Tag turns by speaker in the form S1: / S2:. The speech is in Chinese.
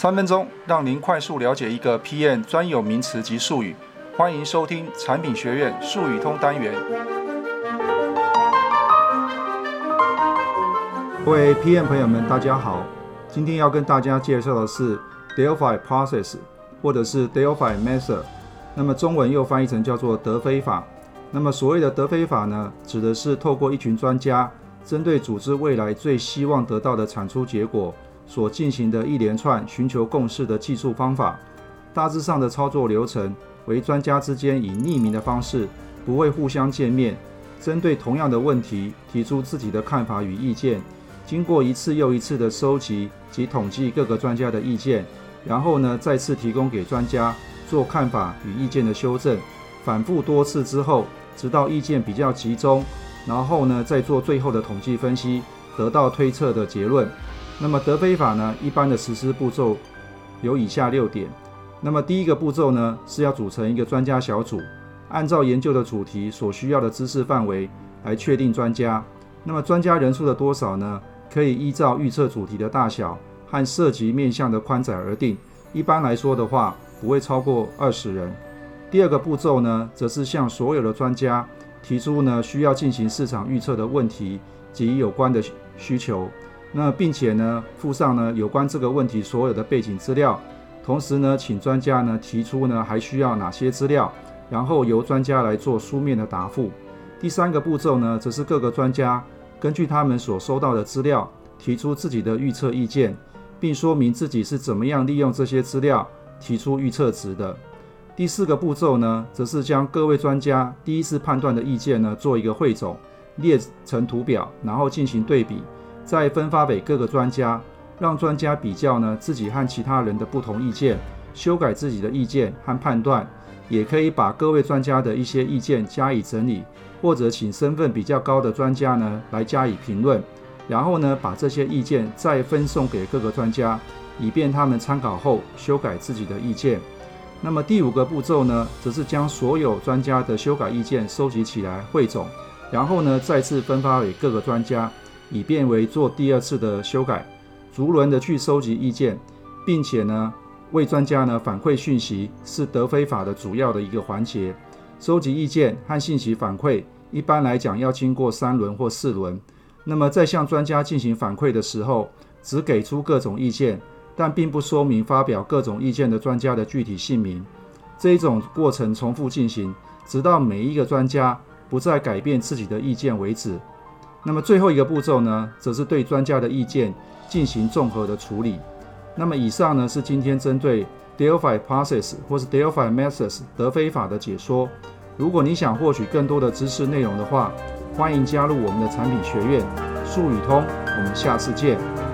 S1: 三分钟让您快速了解一个 PM 专有名词及术语。欢迎收听产品学院术语通单元。各位 PM 朋友们，大家好。今天要跟大家介绍的是 Delphi Process，或者是 Delphi Method。那么中文又翻译成叫做德菲法。那么所谓的德菲法呢，指的是透过一群专家，针对组织未来最希望得到的产出结果，所进行的一连串寻求共识的技术方法。大致上的操作流程为专家之间以匿名的方式，不会互相见面，针对同样的问题提出自己的看法与意见。经过一次又一次的收集及统计各个专家的意见，然后呢，再次提供给专家做看法与意见的修正。反复多次之后，直到意见比较集中，然后呢，再做最后的统计分析，得到推测的结论。那么德菲法呢，一般的实施步骤有以下六点。那么第一个步骤呢，是要组成一个专家小组，按照研究的主题所需要的知识范围来确定专家。那么专家人数的多少呢，可以依照预测主题的大小和涉及面向的宽窄而定。一般来说的话，不会超过二十人。第二个步骤呢，则是向所有的专家提出呢需要进行市场预测的问题及有关的需求，那并且呢附上呢有关这个问题所有的背景资料，同时呢请专家呢提出呢还需要哪些资料，然后由专家来做书面的答复。第三个步骤呢，则是各个专家根据他们所收到的资料提出自己的预测意见，并说明自己是怎么样利用这些资料提出预测值的。第四个步骤呢，则是将各位专家第一次判断的意见呢做一个汇总，列成图表，然后进行对比，再分发给各个专家，让专家比较呢自己和其他人的不同意见，修改自己的意见和判断，也可以把各位专家的一些意见加以整理，或者请身份比较高的专家呢来加以评论，然后呢把这些意见再分送给各个专家，以便他们参考后修改自己的意见。那么第五个步骤呢，则是将所有专家的修改意见收集起来汇总，然后呢再次分发给各个专家，以便为做第二次的修改，逐轮的去收集意见，并且呢为专家呢反馈讯息，是德菲法的主要的一个环节。收集意见和信息反馈，一般来讲要经过三轮或四轮。那么在向专家进行反馈的时候，只给出各种意见。但并不说明发表各种意见的专家的具体姓名。这一种过程重复进行，直到每一个专家不再改变自己的意见为止。那么最后一个步骤呢，则是对专家的意见进行综合的处理。那么以上呢是今天针对 Delphi Process 或是 Delphi Methods 德非法的解说。如果你想获取更多的知识内容的话，欢迎加入我们的产品学院数语通。我们下次见。